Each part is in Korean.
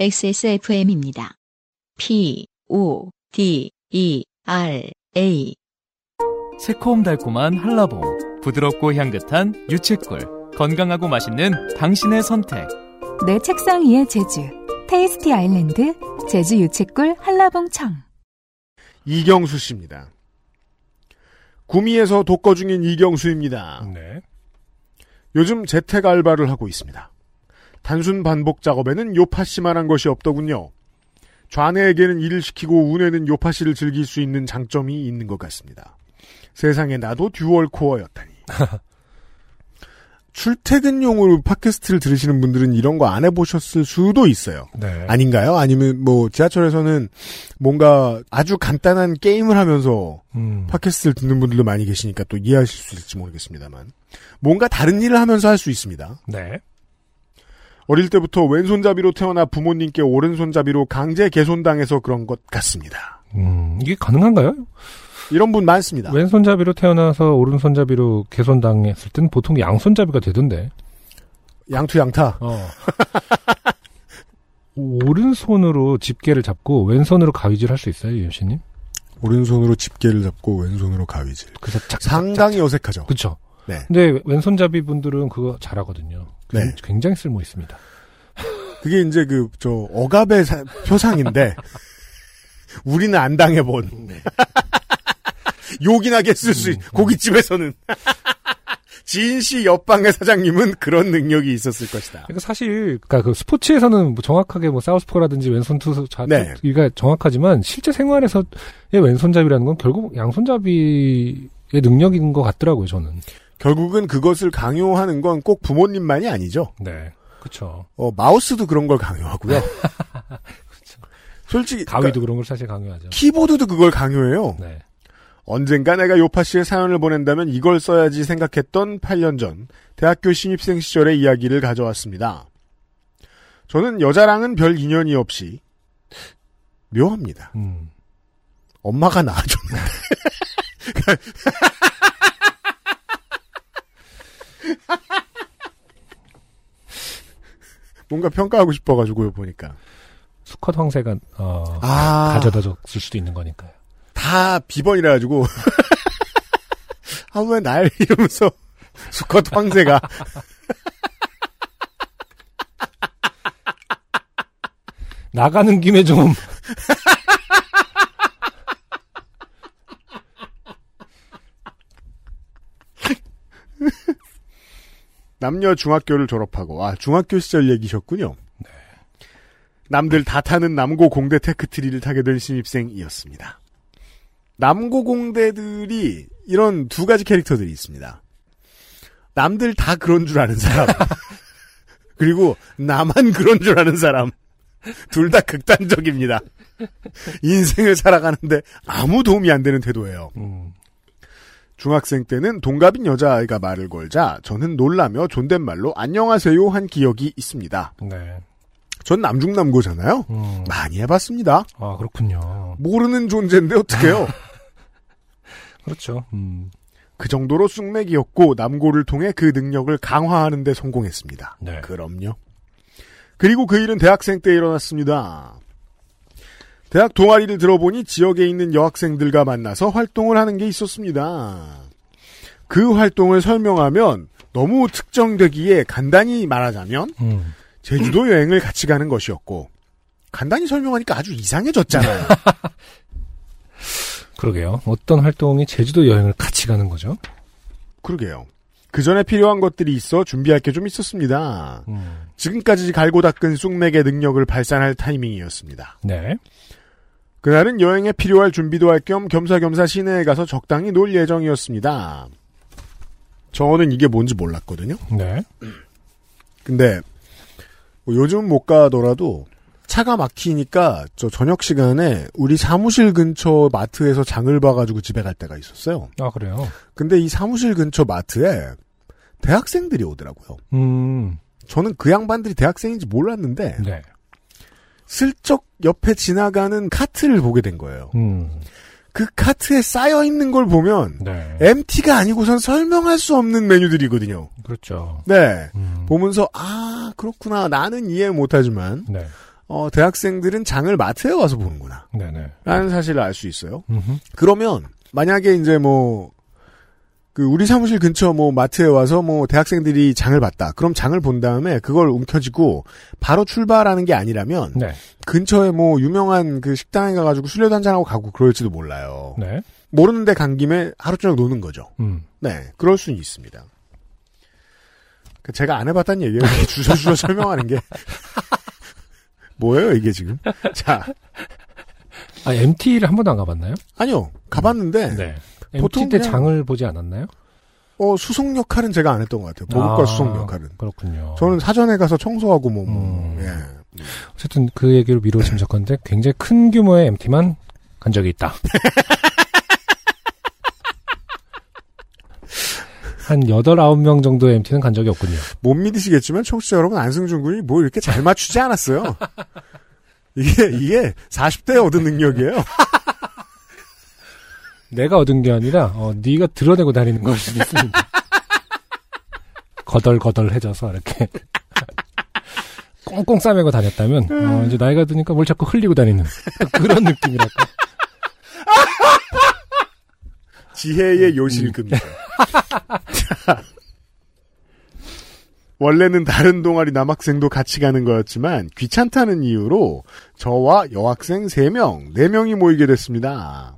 XSFM입니다. P, O, D, E, R, A. 새콤달콤한 한라봉, 부드럽고 향긋한 유채꿀, 건강하고 맛있는 당신의 선택. 내 책상 위의 제주. 테이스티 아일랜드 제주 유채꿀 한라봉청. 이경수 씨입니다. 구미에서 독거 중인 이경수입니다. 네. 요즘 재택 알바를 하고 있습니다. 단순 반복 작업에는 요팟시만 한 것이 없더군요. 좌뇌에게는 일을 시키고 우뇌는 요팟시를 즐길 수 있는 장점이 있는 것 같습니다. 세상에 나도 dual core였다니. 출퇴근용으로 팟캐스트를 들으시는 분들은 이런 거 안 해보셨을 수도 있어요. 네. 아닌가요? 아니면 뭐 지하철에서는 뭔가 아주 간단한 게임을 하면서 음. 팟캐스트를 듣는 분들도 많이 계시니까 또 이해하실 수 있을지 모르겠습니다만 뭔가 다른 일을 하면서 할 수 있습니다. 네. 어릴 때부터 왼손잡이로 태어나 부모님께 오른손잡이로 강제 개손당해서 그런 것 같습니다. 음, 이게 가능한가요? 이런 분 많습니다. 왼손잡이로 태어나서 오른손잡이로 개손당했을 땐 보통 양손잡이가 되던데. 양투양타. 어. 오른손으로 집게를 잡고 왼손으로 가위질 할 수 있어요, 유현씨님? 오른손으로 집게를 잡고 왼손으로 가위질. 그래서 착, 상당히 어색하죠. 그쵸. 네. 근데 왼손잡이 분들은 그거 잘하거든요. 네. 굉장히 쓸모 있습니다. 그게 이제 그 저 억압의 사- 표상인데 우리는 안 당해본 욕이나게 쓸수 있. 고깃집에서는 지인 씨 옆방의 사장님은 그런 능력이 있었을 것이다. 그러니까 사실, 그니까 그 스포츠에서는 뭐 정확하게 뭐 사우스포라든지 왼손 투수 좌, 네. 정확하지만 실제 생활에서의 왼손잡이라는 건 결국 양손잡이의 능력인 것 같더라고요, 저는. 결국은 그것을 강요하는 건 꼭 부모님만이 아니죠. 네. 그쵸. 어, 마우스도 그런 걸 강요하고요. 솔직히 가위도 그러니까 그런 걸 사실 강요하죠. 키보드도 그걸 강요해요. 네. 언젠가 내가 요파 씨의 사연을 보낸다면 이걸 써야지 생각했던 8년 전 대학교 신입생 시절의 이야기를 가져왔습니다. 저는 여자랑은 별 인연이 없이 묘합니다. 음. 엄마가 낳아줬는데 뭔가 평가하고 싶어가지고요 보니까. 수컷 황새가, 어, 아. 가져다 줬을 수도 있는 거니까요. 다 비번이라 가지고. 아왜 날 이러면서 수컷 황새가. 나가는 김에 좀, 남녀 중학교를 졸업하고 아 중학교 시절 얘기셨군요. 남들 다 타는 남고 공대 테크트리를 타게 된 신입생이었습니다. 남고 공대들이 이런 두 가지 캐릭터들이 있습니다. 남들 다 그런 줄 아는 사람. 그리고 나만 그런 줄 아는 사람. 둘 다 극단적입니다. 인생을 살아가는데 아무 도움이 안 되는 태도예요. 음, 중학생 때는 동갑인 여자아이가 말을 걸자 저는 놀라며 존댓말로 안녕하세요 한 기억이 있습니다. 네. 전 남중남고잖아요. 음. 많이 해봤습니다. 아, 그렇군요. 모르는 존재인데 어떡해요. 그렇죠. 음. 그 정도로 쑥맥이었고 남고를 통해 그 능력을 강화하는 데 성공했습니다. 네. 그럼요. 그리고 그 일은 대학생 때 일어났습니다. 대학 동아리를 들어보니 지역에 있는 여학생들과 만나서 활동을 하는 게 있었습니다. 그 활동을 설명하면 너무 특정되기에 간단히 말하자면 음. 제주도 여행을 같이 가는 것이었고 간단히 설명하니까 아주 이상해졌잖아요. 그러게요. 어떤 활동이 제주도 여행을 같이 가는 거죠? 그러게요. 그 전에 필요한 것들이 있어 준비할 게 좀 있었습니다. 음. 지금까지 갈고 닦은 쑥맥의 능력을 발산할 타이밍이었습니다. 네. 그날은 여행에 필요할 준비도 할 겸 겸사겸사 시내에 가서 적당히 놀 예정이었습니다. 저는 이게 뭔지 몰랐거든요. 네. 근데 뭐 요즘 못 가더라도 차가 막히니까 저 저녁 시간에 우리 사무실 근처 마트에서 장을 봐가지고 집에 갈 때가 있었어요. 아, 그래요? 근데 이 사무실 근처 마트에 대학생들이 오더라고요. 음. 저는 그 양반들이 대학생인지 몰랐는데 네. 슬쩍 옆에 지나가는 카트를 보게 된 거예요. 음. 그 카트에 쌓여 있는 걸 보면 네. MT가 아니고선 설명할 수 없는 메뉴들이거든요. 그렇죠. 네. 음. 보면서 아 그렇구나 나는 이해 못하지만 네. 어, 대학생들은 장을 마트에 와서 보는구나. 네네. 라는 사실을 알 수 있어요. 음흠. 그러면 만약에 이제 뭐 그 우리 사무실 근처 뭐 마트에 와서 뭐 대학생들이 장을 봤다. 그럼 장을 본 다음에 그걸 움켜쥐고 바로 출발하는 게 아니라면 네. 근처에 뭐 유명한 그 식당에 가가지고 술래도 한잔하고 가고 그럴지도 몰라요. 네. 모르는데 간 김에 하루 종일 노는 거죠. 음. 네, 그럴 수는 있습니다. 그 제가 안 해봤다는 얘기예요. 주저주저 설명하는 게 뭐예요 이게 지금? 자, 아, MT를 한 번도 안 가봤나요? 아니요, 가봤는데 네. 보통 때 장을 보지 않았나요? 어 수송 역할은 제가 안 했던 것 같아요. 보급과 아, 수송 역할은. 그렇군요. 저는 사전에 가서 청소하고 뭐, 뭐 음. 예. 어쨌든 그 얘기를 미루어 짐작건데 굉장히 큰 규모의 MT만 간 적이 있다. 한 8, 9명 정도의 MT는 간 적이 없군요. 못 믿으시겠지만 청취자 여러분 안승준 군이 뭐 이렇게 잘 맞추지 않았어요. 이게 이게 40대에 얻은 능력이에요. 내가 얻은 게 아니라 어, 네가 드러내고 다니는 걸 수도 있습니다. 거덜거덜해져서 이렇게 꽁꽁 싸매고 다녔다면 어, 이제 나이가 드니까 뭘 자꾸 흘리고 다니는 그런 느낌이랄까. 지혜의 요실금이죠. 자, 원래는 다른 동아리 남학생도 같이 가는 거였지만 귀찮다는 이유로 저와 여학생 3명, 4명이 모이게 됐습니다.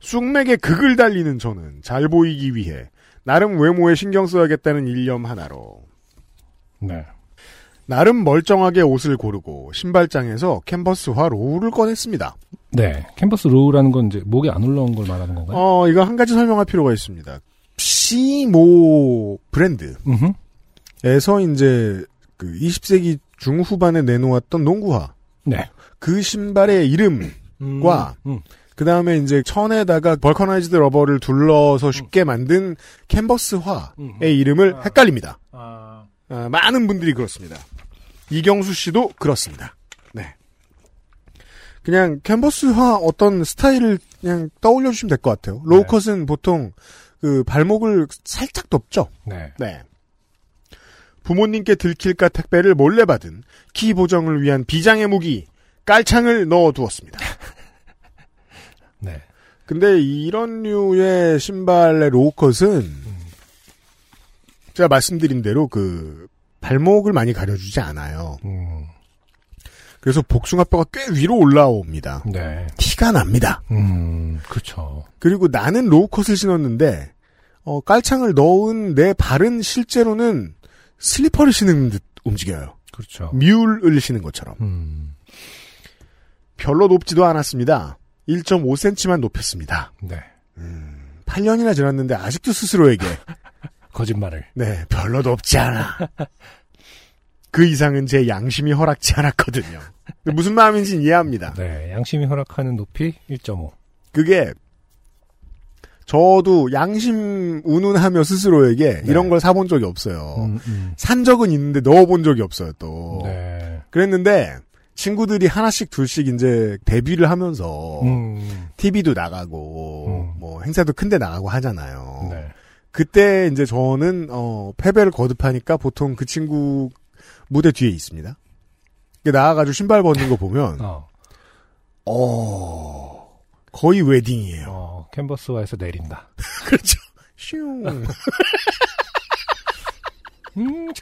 쑥맥의 극을 달리는 저는 잘 보이기 위해 나름 외모에 신경 써야겠다는 일념 하나로 네. 나름 멀쩡하게 옷을 고르고 신발장에서 캔버스화 low를 꺼냈습니다. 네. 캔버스 low라는 건 이제 목이 안 올라온 걸 말하는 건가요? 어, 이거 한 가지 설명할 필요가 있습니다. C모 브랜드 음흠. 에서 이제 그 20세기 중후반에 내놓았던 농구화 네. 그 신발의 이름과 음. 그 다음에 이제 천에다가 vulcanized rubber를 둘러서 쉽게 만든 캔버스화의 음. 이름을 헷갈립니다. 아, 아, 많은 분들이 그렇습니다. 이경수 씨도 그렇습니다. 네. 그냥 캔버스화 어떤 스타일을 그냥 떠올려 주시면 될 것 같아요. low-cut은 보통 그 발목을 살짝 덮죠. 네. 네. 부모님께 들킬까 택배를 몰래 받은 키 보정을 위한 비장의 무기 깔창을 넣어 두었습니다. 네. 근데 이런 류의 신발의 low-cut은 제가 말씀드린 대로 그 발목을 많이 가려주지 않아요. 음. 그래서 복숭아뼈가 꽤 위로 올라옵니다. 네. 티가 납니다. 음. 그렇죠. 그리고 나는 low-cut을 신었는데 어, 깔창을 넣은 내 발은 실제로는 슬리퍼를 신는 듯 움직여요. 그렇죠. 뮬을 신는 것처럼. 음. 별로 높지도 않았습니다. 1.5cm만 높였습니다. 네. 8년이나 지났는데 아직도 스스로에게 거짓말을. 네 별로 높지 않아. 그 이상은 제 양심이 허락지 않았거든요. 무슨 마음인지 이해합니다. 네. 양심이 허락하는 높이 1.5. 그게 저도 양심 운운하며 스스로에게 네. 이런 걸 사본 적이 없어요. 음, 음. 산 적은 있는데 넣어본 적이 없어요 또. 네. 그랬는데 친구들이 하나씩 둘씩 이제 데뷔를 하면서 음. TV도 나가고 음. 뭐 행사도 큰데 나가고 하잖아요. 네. 그때 이제 저는 어 패배를 거듭하니까 보통 그 친구 무대 뒤에 있습니다. 나와가지고 신발 벗는 거 보면 어. 어 거의 웨딩이에요. 어, 캔버스화에서 내린다. 그렇죠. 슝. 음,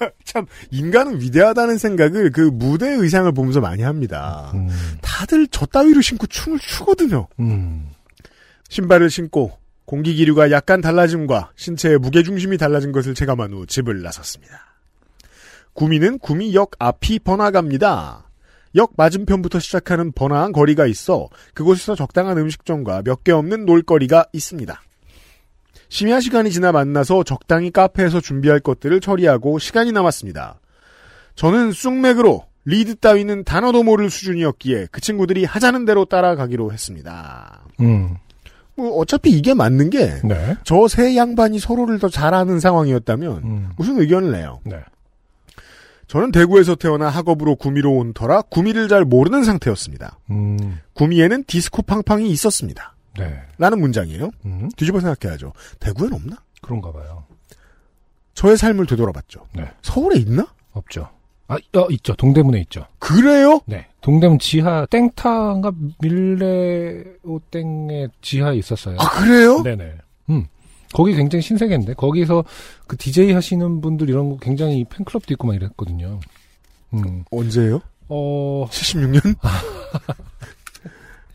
참 인간은 위대하다는 생각을 그 무대 의상을 보면서 많이 합니다. 음, 다들 저 따위로 신고 춤을 추거든요. 음. 신발을 신고 공기 기류가 약간 달라짐과 신체의 무게 중심이 달라진 것을 체감한 후 집을 나섰습니다. 구미는 구미역 앞이 번화가입니다. 역 맞은편부터 시작하는 번화한 거리가 있어 그곳에서 적당한 음식점과 몇 개 없는 놀거리가 있습니다. 심야 시간이 지나 만나서 적당히 카페에서 준비할 것들을 처리하고 시간이 남았습니다. 저는 쑥맥으로 리드 따위는 단어도 모를 수준이었기에 그 친구들이 하자는 대로 따라가기로 했습니다. 음. 뭐 어차피 이게 맞는 게 네. 저세 양반이 서로를 더 잘 아는 상황이었다면 음. 무슨 의견을 내요? 네. 저는 대구에서 태어나 학업으로 구미로 온 터라 구미를 잘 모르는 상태였습니다. 음. 구미에는 디스코 팡팡이 있었습니다. 네. 라는 문장이에요. 음. 뒤집어 생각해야죠. 대구엔 없나? 그런가 봐요. 저의 삶을 되돌아봤죠. 네. 서울에 있나? 없죠. 아, 어, 있죠. 동대문에 있죠. 그래요? 네. 동대문 지하 땡타인가 밀레오 땡의 지하에 있었어요. 아, 그래요? 네네. 음. 거기 굉장히 신세계인데 거기서 그 DJ 하시는 분들 이런 거 굉장히 팬클럽도 있고 막 이랬거든요. 음. 언제요? 어 76년?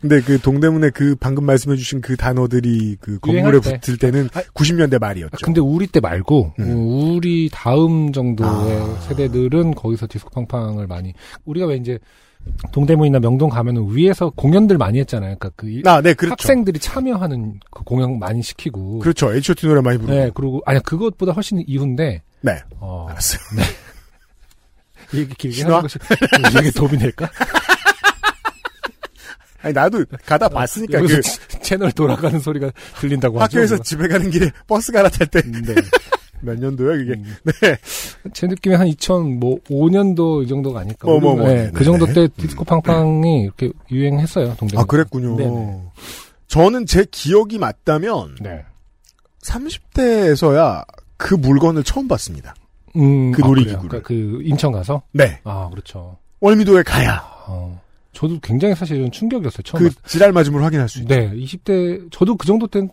근데 그 동대문에 그 방금 말씀해주신 그 단어들이 그 건물에 때. 붙을 때는 아, 90년대 말이었죠. 아, 근데 우리 때 말고 음. 어, 우리 다음 정도의 아. 세대들은 거기서 디스코 팡팡을 많이 우리가 왜 이제 동대문이나 명동 가면은 위에서 공연들 많이 했잖아요. 그러니까 그 일- 아, 네, 그렇죠. 학생들이 참여하는 그 공연 많이 시키고 그렇죠. H.O.T 노래 많이 부르고. 네, 그리고 아니 그것보다 훨씬 이후인데 네. 어, 알았어요. 얘기 길게 신화? 하는 것이 이게 도움이 될까? 아니, 나도 가다 봤으니까 여기서 그 치- 채널 돌아가는 소리가 들린다고 학교에서 하죠. 집에 가는 길에 버스 갈아탈 때 음, 네. 몇 년도야, 그게? 음. 네. 제 느낌에 한 2005년도 이 정도가 아닐까. 뭐, 뭐, 뭐. 네, 네, 그 정도 네. 때 디스코 팡팡이 이렇게 유행했어요, 동대문. 아, 그랬군요. 네네. 저는 제 기억이 맞다면 네. 30대에서야 그 물건을 처음 봤습니다. 음, 그 아, 놀이기구를. 그래요? 그러니까 그 인천 가서? 네. 아, 그렇죠. 월미도에 가야 어, 저도 굉장히 사실은 충격이었어요, 처음 그 지랄 맞음을 확인할 수 때. 있죠. 네, 20대, 저도 그 정도 땐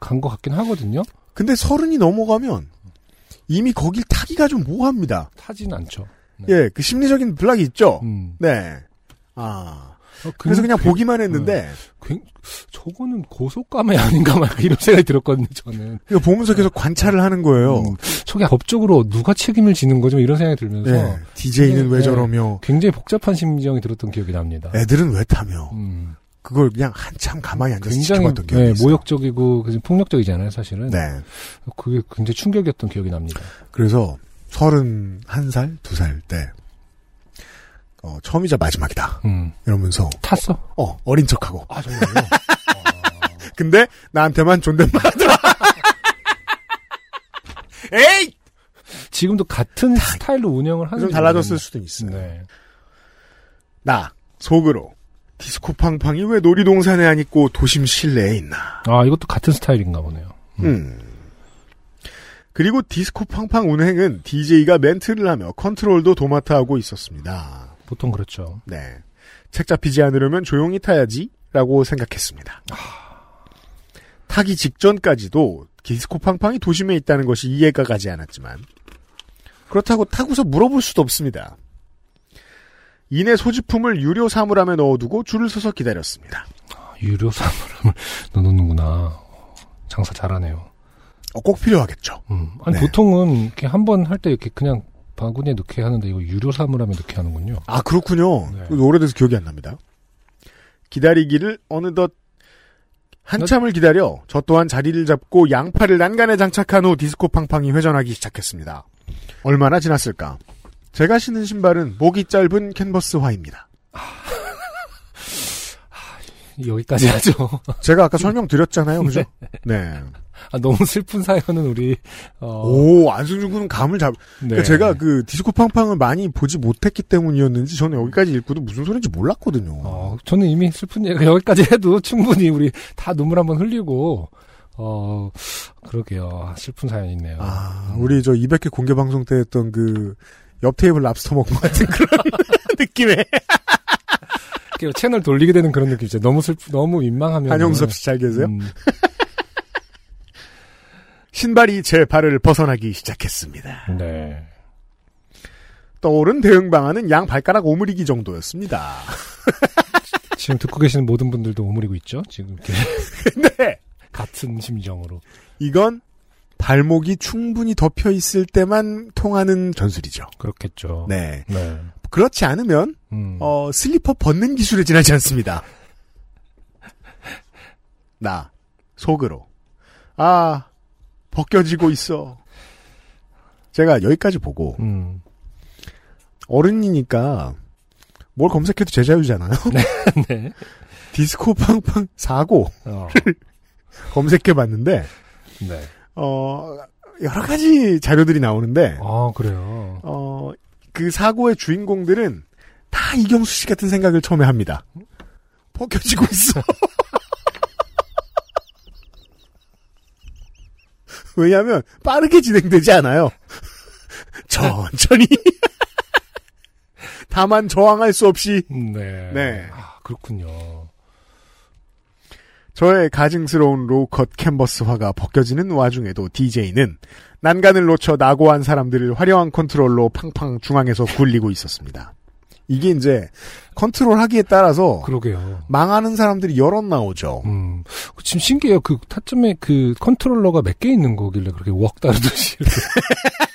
간 것 같긴 하거든요. 근데 서른이 넘어가면 이미 거길 타기가 좀 모호합니다. 타진 않죠. 네. 예, 그 심리적인 블락이 있죠. 음. 네. 아. 어, 그래서 그냥 그- 보기만 했는데 굉- 저거는 고속감이 아닌가 막 이런 생각이 들었거든요, 저는. 이거 보면서 계속 관찰을 하는 거예요. 음, 저게 법적으로 누가 책임을 지는 거죠? 이런 생각이 들면서 네. DJ는 왜 네. 저러며 굉장히 복잡한 심정이 들었던 기억이 납니다. 애들은 왜 타며 음, 그걸 그냥 한참 가만히 앉아서 굉장히 지켜봤던 기억이 네, 있어요. 모욕적이고 폭력적이잖아요, 사실은. 네. 그게 굉장히 충격이었던 기억이 납니다. 그래서 서른 한 살, 두살때 어, 처음이자 마지막이다. 음, 이러면서 탔어? 어, 어린 척하고. 아 정말요? 근데 나한테만 존댓말 하더라. 에이! 지금도 같은 스타일로 운영을 하는 좀 달라졌을 수도 있어요. 네. 나 속으로 디스코 팡팡이 왜 놀이동산에 안 있고 도심 실내에 있나. 아 이것도 같은 스타일인가 보네요. 음. 그리고 디스코 팡팡 운행은 DJ가 멘트를 하며 컨트롤도 도맡아 하고 있었습니다. 보통 그렇죠. 네. 책 잡히지 않으려면 조용히 타야지 라고 생각했습니다. 타기 직전까지도 디스코 팡팡이 도심에 있다는 것이 이해가 가지 않았지만 그렇다고 타고서 물어볼 수도 없습니다. 이내 소지품을 유료 사물함에 넣어두고 줄을 서서 기다렸습니다. 아, 유료 사물함을 넣어놓는구나. 장사 잘하네요. 어, 꼭 필요하겠죠. 음. 아니 네. 보통은 이렇게 한 번 할 때 이렇게 그냥 바구니에 넣게 하는데 이거 유료 사물함에 넣게 하는군요. 아 그렇군요. 네. 오래돼서 기억이 안 납니다. 기다리기를 어느덧 한참을 기다려 저 또한 자리를 잡고 양팔을 난간에 장착한 후 디스코 팡팡이 회전하기 시작했습니다. 얼마나 지났을까? 제가 신은 신발은 목이 짧은 캔버스화입니다. 여기까지 하죠. 제가 아까 설명드렸잖아요, 그죠? 네. 아, 너무 슬픈 사연은 우리 어, 오 안승준 군은 감을 잡. 네. 그러니까 제가 그 디스코 팡팡을 많이 보지 못했기 때문이었는지 저는 여기까지 읽고도 무슨 소리인지 몰랐거든요. 어, 저는 이미 슬픈 얘기 여기까지 해도 충분히 우리 다 눈물 한번 흘리고 어 그러게요 아, 슬픈 사연이 있네요. 아, 우리 저 200회 공개 방송 때 했던 그, 옆 테이블 랍스터 먹은 것 같은 그런 느낌의 이렇게 채널 돌리게 되는 그런 느낌이죠. 너무 슬프 너무 민망하면 한용섭 씨 잘 계세요? 음, 신발이 제 발을 벗어나기 시작했습니다. 네. 떠오른 대응 방안은 양 발가락 오므리기 정도였습니다. 지금 듣고 계시는 모든 분들도 오므리고 있죠. 지금 이렇게 네! 같은 심정으로. 이건 발목이 충분히 덮여 있을 때만 통하는 전술이죠. 그렇겠죠. 네. 네. 그렇지 않으면, 음. 어, 슬리퍼 벗는 기술에 지나지 않습니다. 나, 속으로. 아, 벗겨지고 있어. 제가 여기까지 보고, 음. 어른이니까, 뭘 검색해도 제 자유잖아요. 네. 디스코 팡팡 사고 어. 검색해봤는데, 네. 어, 여러 가지 자료들이 나오는데, 아 그래요. 어, 그 사고의 주인공들은 다 이경수 씨 같은 생각을 처음에 합니다. 벗겨지고 있어. 왜냐하면 빠르게 진행되지 않아요. 천천히. 다만 저항할 수 없이 네. 네. 아, 그렇군요. 저의 가증스러운 low-cut 캔버스화가 벗겨지는 와중에도 DJ는 난간을 놓쳐 낙오한 사람들을 화려한 컨트롤로 팡팡 중앙에서 굴리고 있었습니다. 이게 이제 컨트롤 하기에 따라서 그러게요. 망하는 사람들이 여럿 나오죠. 음. 지금 신기해요. 그 타점에 그 컨트롤러가 몇 개 있는 거길래 그렇게 wok 다루듯이.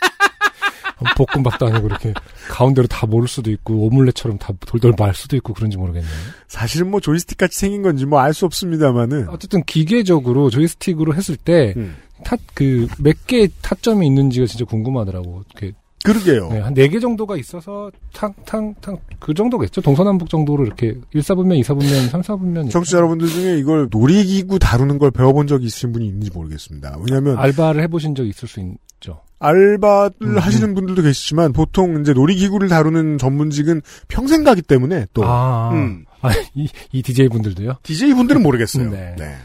볶음밥도 아니고 이렇게 가운데로 다 모을 수도 있고 오믈렛처럼 다 돌돌 말 수도 있고 그런지 모르겠네요. 사실은 뭐 조이스틱 같이 생긴 건지 뭐 알 수 없습니다만은 어쨌든 기계적으로 조이스틱으로 했을 때 음. 타, 그, 몇 개의 타점이 있는지가 진짜 궁금하더라고. 이렇게, 그러게요. 네, 한네개 정도가 있어서, 탕, 탕, 탕, 그 정도겠죠? 동서남북 정도로 이렇게, 1사분면, 2사분면, 3사분면. 청취자 여러분들 중에 이걸 놀이기구 다루는 걸 배워본 적이 있으신 분이 있는지 모르겠습니다. 왜냐하면 알바를 해보신 적 있을 수 있죠. 알바를 음, 하시는 분들도 계시지만 보통 이제 놀이기구를 다루는 전문직은 평생 가기 때문에 또 아, 음, 아, 이, 이 DJ 분들도요? DJ 분들은 모르겠어요. 네. 네.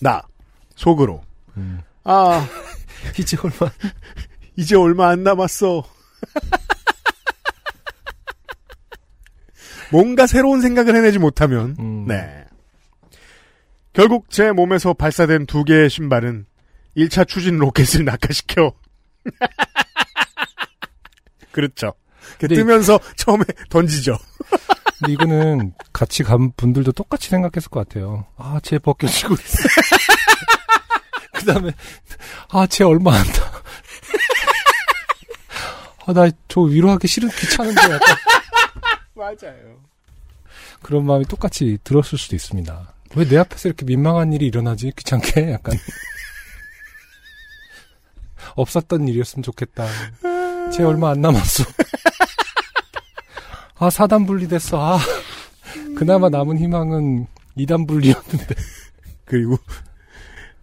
나 속으로 음. 아 이제 얼마, 이제 얼마 안 남았어. 뭔가 새로운 생각을 해내지 못하면 음. 네. 결국 제 몸에서 발사된 두 개의 신발은 1차 추진 로켓을 낙하시켜. 그렇죠. 뜨면서 처음에 던지죠. 근데 이거는 같이 간 분들도 똑같이 생각했을 것 같아요. 아, 쟤 벗겨지고 있어. 그 다음에, 아, 쟤 얼마 안 나. 아, 나 저 위로하기 싫은 귀찮은데 약간 맞아요. 그런 마음이 똑같이 들었을 수도 있습니다. 왜 내 앞에서 이렇게 민망한 일이 일어나지? 귀찮게? 약간. 없었던 일이었으면 좋겠다. 쟤 얼마 안 남았어. 아, 사단 분리됐어. 아, 그나마 남은 희망은 이단 분리였는데. 그리고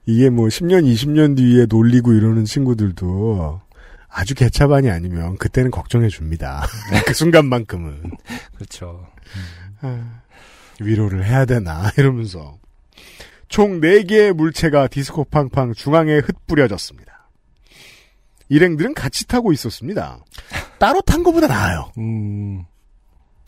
이게 뭐 10년, 20년 뒤에 놀리고 이러는 친구들도 아주 개차반이 아니면 그때는 걱정해 줍니다. 그 순간만큼은. 그렇죠. 위로를 해야 되나 이러면서 총 4개의 물체가 디스코 팡팡 중앙에 흩뿌려졌습니다. 일행들은 같이 타고 있었습니다. 따로 탄 것보다 나아요. 음,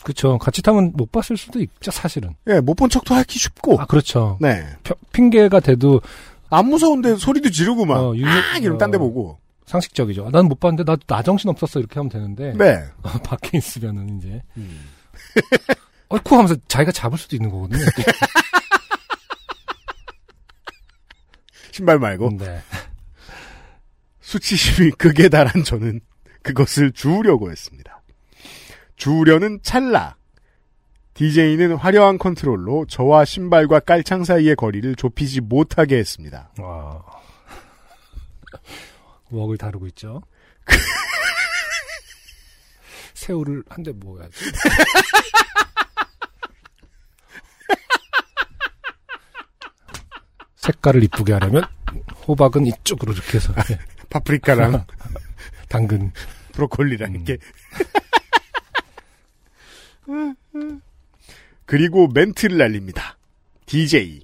그렇죠. 같이 타면 못 봤을 수도 있죠, 사실은. 예, 못 본 척도 하기 쉽고. 아, 그렇죠. 네. 펴- 핑계가 돼도 안 무서운데 소리도 지르고 막. 어, 유머- 아, 이러면 딴데 어. 보고. 상식적이죠. 난 못 봤는데 나, 나 정신 없었어 이렇게 하면 되는데 네. 밖에 있으면은 이제 음. 어이쿠 하면서 자기가 잡을 수도 있는 거거든요. 신발 말고. 네. 수치심이 극에 달한 저는 그것을 주우려고 했습니다. 주우려는 찰나. DJ는 화려한 컨트롤로 저와 신발과 깔창 사이의 거리를 좁히지 못하게 했습니다. 와. 웍을 다루고 있죠. 새우를 한대 모아야지. 색깔을 이쁘게 하려면 호박은 이쪽으로 이렇게 해서 네. 파프리카랑 당근 브로콜리랑 음. 이렇게. 그리고 멘트를 날립니다. DJ.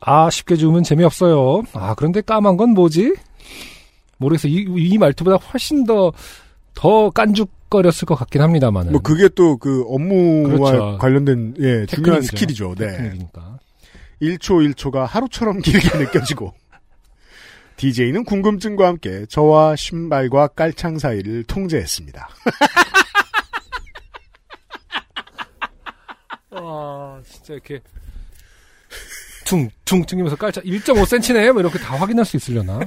아, 쉽게 주면 재미없어요. 아, 그런데 까만 건 뭐지? 모르겠어. 이, 이 말투보다 훨씬 더, 더 깐죽거렸을 것 같긴 합니다만은. 뭐 그게 또 그 업무와 그렇죠. 관련된 예, 중요한. 스킬이죠. 네. 테크닉이니까. 1초 1초가 하루처럼 길게 느껴지고 DJ는 궁금증과 함께 저와 신발과 깔창 사이를 통제했습니다. 와, 진짜 이렇게. 퉁, 퉁 튕기면서 깔짝 1.5cm네? 뭐 이렇게 다 확인할 수 있으려나?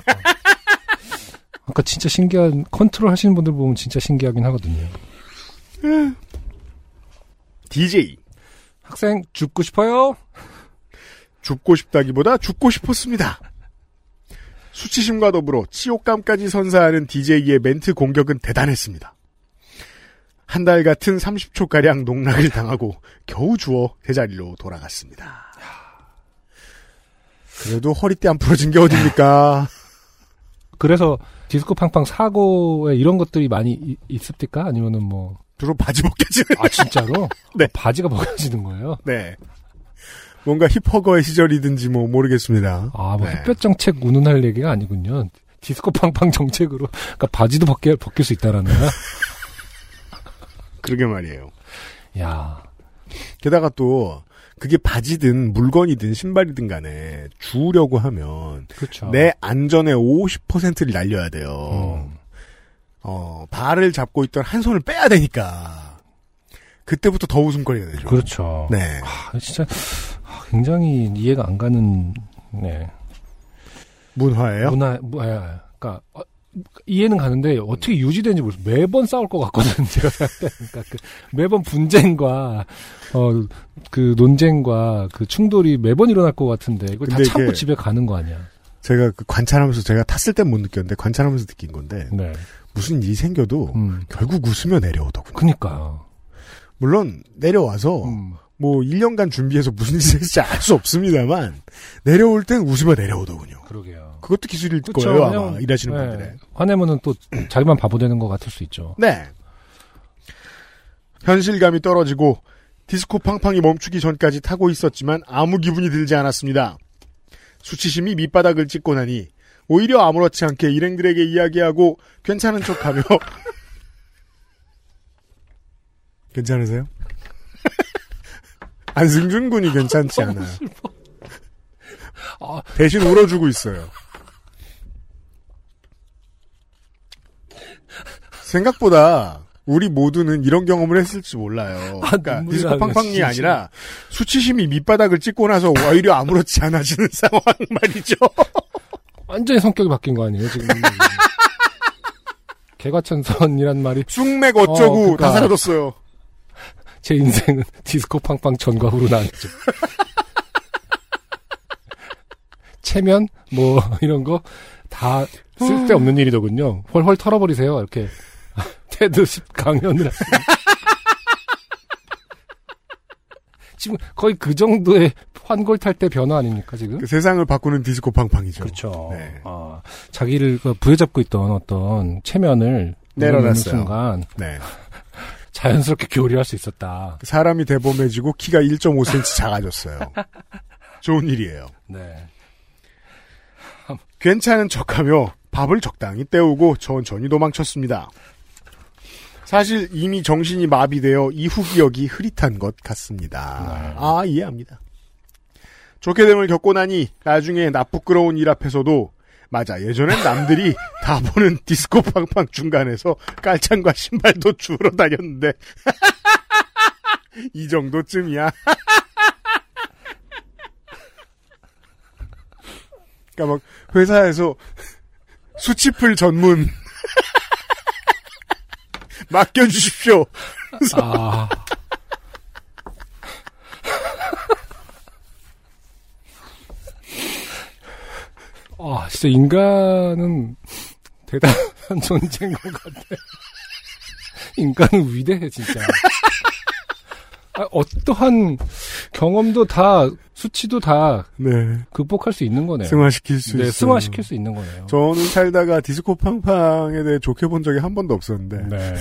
아까 진짜 신기한, 컨트롤 하시는 분들 보면 진짜 신기하긴 하거든요. DJ 학생, 죽고 싶어요? 죽고 싶다기보다 죽고 싶었습니다. 수치심과 더불어 치욕감까지 선사하는 DJ의 멘트 공격은 대단했습니다. 한 달 같은 30초가량 농락을 당하고 겨우 주워 제자리로 돌아갔습니다. 그래도 허리띠 안 부러진 게 어딥니까? 그래서 디스코 팡팡 사고에 이런 것들이 많이 이- 있습니까? 아니면은 뭐. 주로 바지 벗겨지는. 아, 진짜로? 네. 바지가 벗겨지는 거예요? 네. 뭔가 힙허거의 시절이든지 뭐 모르겠습니다. 아, 뭐 네. 햇볕 정책 운운할 얘기가 아니군요. 디스코 팡팡 정책으로. 그러니까 바지도 벗겨, 벗길 수 있다라는 거야? 그러게 말이에요. 야, 게다가 또 그게 바지든 물건이든 신발이든 간에 주우려고 하면 그렇죠. 내 안전의 50%를 날려야 돼요. 음. 어, 발을 잡고 있던 한 손을 빼야 되니까. 그때부터 더 웃음거리가 되죠. 그렇죠. 네. 아, 진짜 아, 굉장히 이해가 안 가는 네. 문화예요? 문화, 뭐, 예, 그러니까 어, 이해는 가는데 어떻게 유지되는지 모르겠어요. 매번 싸울 것 같거든. 제가 생각해. 그러니까 그 매번 분쟁과 어 그 논쟁과 그 충돌이 매번 일어날 것 같은데 이걸 다 참고 집에 가는 거 아니야? 제가 그 관찰하면서 제가 탔을 땐 못 느꼈는데 관찰하면서 느낀 건데 네. 무슨 일이 생겨도 음. 결국 웃으며 내려오더군요. 그니까. 물론 내려와서 음. 뭐 1년간 준비해서 무슨 일이 생길지 알 수 없습니다만 내려올 땐 웃으며 내려오더군요. 그러게요. 그것도 기술일 그쵸, 거예요 아마 일하시는 네. 분들의. 화내면은 또 자기만 바보 되는 것 같을 수 있죠. 네. 현실감이 떨어지고 디스코 팡팡이 멈추기 전까지 타고 있었지만 아무 기분이 들지 않았습니다. 수치심이 밑바닥을 찍고 나니 오히려 아무렇지 않게 일행들에게 이야기하고 괜찮은 척하며 괜찮으세요? 안승준 군이 괜찮지 않아요. 아. 대신 울어주고 있어요. 생각보다 우리 모두는 이런 경험을 했을지 몰라요. 아, 그러니까 눈물이 디스코 팡팡이. 아니라 수치심이 밑바닥을 찍고 나서 오히려 아무렇지 않아지는 상황 말이죠. 완전히 성격이 바뀐 거 아니에요, 지금. 개과천선이란 말이 쑥맥 어쩌고 어, 그러니까. 다 사라졌어요. 제 인생은 디스코 팡팡 전과 후로 나뉘죠. 체면 뭐 이런 거 다 쓸데없는 일이더군요. 헐헐 털어버리세요. 이렇게 테드 10 강연을 하시는. 지금 거의 그 정도의 환골 탈때 변화 아닙니까 지금? 그 세상을 바꾸는 디스코 팡팡이죠. 그렇죠. 네. 아, 자기를 그 부여잡고 있던 어떤 체면을 내려놨어요. 순간 네. 자연스럽게 교류할 수 있었다. 사람이 대범해지고 키가 1.5cm 작아졌어요. 좋은 일이에요. 네. 괜찮은 척하며 밥을 적당히 때우고 천천히 도망쳤습니다. 사실 이미 정신이 마비되어 이후 기억이 흐릿한 것 같습니다. 네. 아 이해합니다. 좋게 됨을 겪고 나니 나중에 나쁘끄러운 일 앞에서도 맞아 예전엔 남들이 다 보는 디스코 팡팡 중간에서 깔창과 신발도 주우러 다녔는데 이 정도쯤이야. 그러니까 막 회사에서 수치풀 전문 맡겨주십시오. 아. 아, 진짜 인간은 대단한 존재인 것 같아. 인간은 위대해, 진짜. 아, 어떠한 경험도 다, 수치도 다 네. 극복할 수 있는 거네요. 승화시킬 수 네, 있어요. 승화시킬 수 있는 거네요. 저는 살다가 디스코 팡팡에 대해 좋게 본 적이 한 번도 없었는데 네.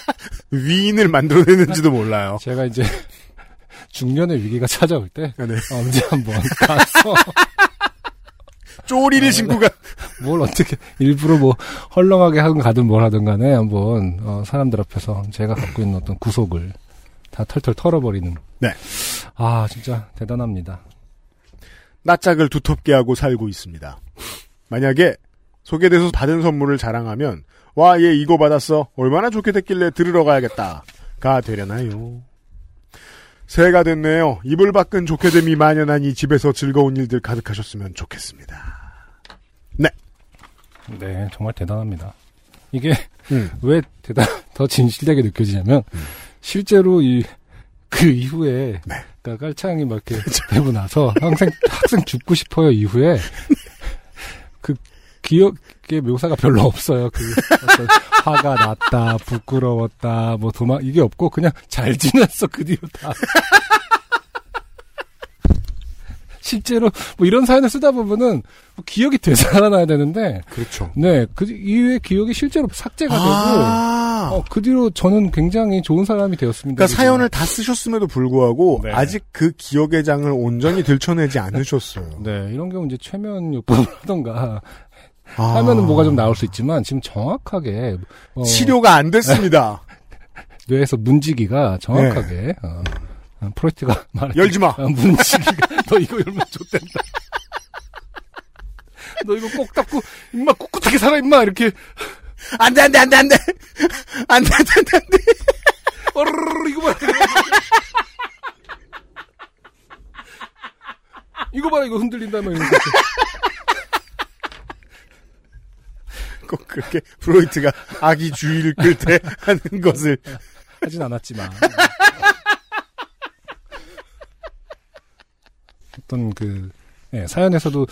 위인을 만들어내는지도 몰라요. 제가 이제 중년의 위기가 찾아올 때 네. 언제 한번 가서 쪼리를 신고 가. 뭘 어떻게 일부러 뭐 헐렁하게 하든 가든 뭘 하든 간에 한번 어, 사람들 앞에서 제가 갖고 있는 어떤 구속을 다 털털 털어버리는 네. 아 진짜 대단합니다 낯짝을 두텁게 하고 살고 있습니다. 만약에 소개돼서 받은 선물을 자랑하면 와 얘 이거 받았어 얼마나 좋게 됐길래 들으러 가야겠다가 되려나요? 새해가 됐네요. 이불 밖은 좋게 됨이 만연하니 집에서 즐거운 일들 가득하셨으면 좋겠습니다. 네 정말 대단합니다 이게 음. 왜 대단 더 진실되게 느껴지냐면 실제로 이 그 이후에 네. 그러니까 깔창이 막 이렇게 되고 나서 학생 학생 죽고 싶어요 이후에 그 기억의 묘사가 별로 없어요. 그 화가 났다, 부끄러웠다, 뭐 도망 이게 없고 그냥 잘 지냈어 그 뒤로 다. 실제로 뭐 이런 사연을 쓰다 보면은 뭐 기억이 되살아나야 되는데 그렇죠. 네 그 이후에 기억이 실제로 삭제가 되고 아, 어, 그 뒤로 저는 굉장히 좋은 사람이 되었습니다. 그러니까 사연을 다 쓰셨음에도 불구하고 네. 아직 그 기억의 장을 온전히 들춰내지 않으셨어요. 네, 이런 경우 이제 최면 요법을 하던가 아. 하면은 뭐가 좀 나올 수 있지만 지금 정확하게 어, 치료가 안 됐습니다. 뇌에서 문지기가 정확하게 어, 어, 프로이트가 말해 열지 마. 어, 문지기가 너 이거 열면 좋댄다. 너 이거 꼭 닦고 임마 꿋꿋하게 살아 임마 이렇게 안 돼, 안 돼, 안 돼, 안 돼. 안 돼, 안 돼, 안 돼, 안 돼. 어르르르 이거 봐. 이거 봐라 이거 흔들린다 막 이러면서 꼭 그렇게 프로이트가 아기 주의를 끌 때 하는 것을. 하진 않았지만 어떤 그 예, 사연에서도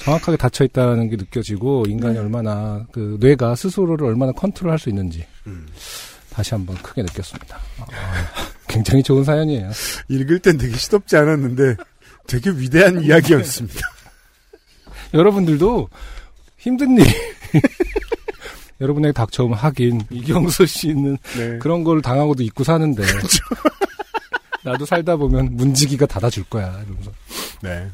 정확하게 닫혀 있다는 게 느껴지고 인간이 얼마나 그 뇌가 스스로를 얼마나 컨트롤할 수 있는지 다시 한번 크게 느꼈습니다. 아, 굉장히 좋은 사연이에요. 읽을 땐 되게 시덥지 않았는데 되게 위대한 이야기였습니다. 여러분들도 힘든 일 여러분에게 닥쳐오면 하긴 이경수 씨는 네. 그런 걸 당하고도 잊고 사는데 나도 살다 보면 문지기가 닫아줄 거야 이러면서 네.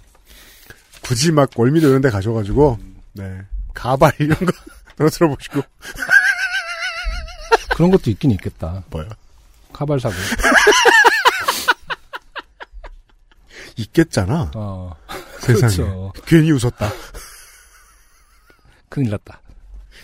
굳이 막 월미도 이런 데 가셔가지고, 네. 가발 이런 거 떨어뜨려 보시고. 그런 것도 있긴 있겠다. 뭐요? 카발 사고. 있겠잖아. 어. 세상에. 그렇죠. 괜히 웃었다. 큰일 났다.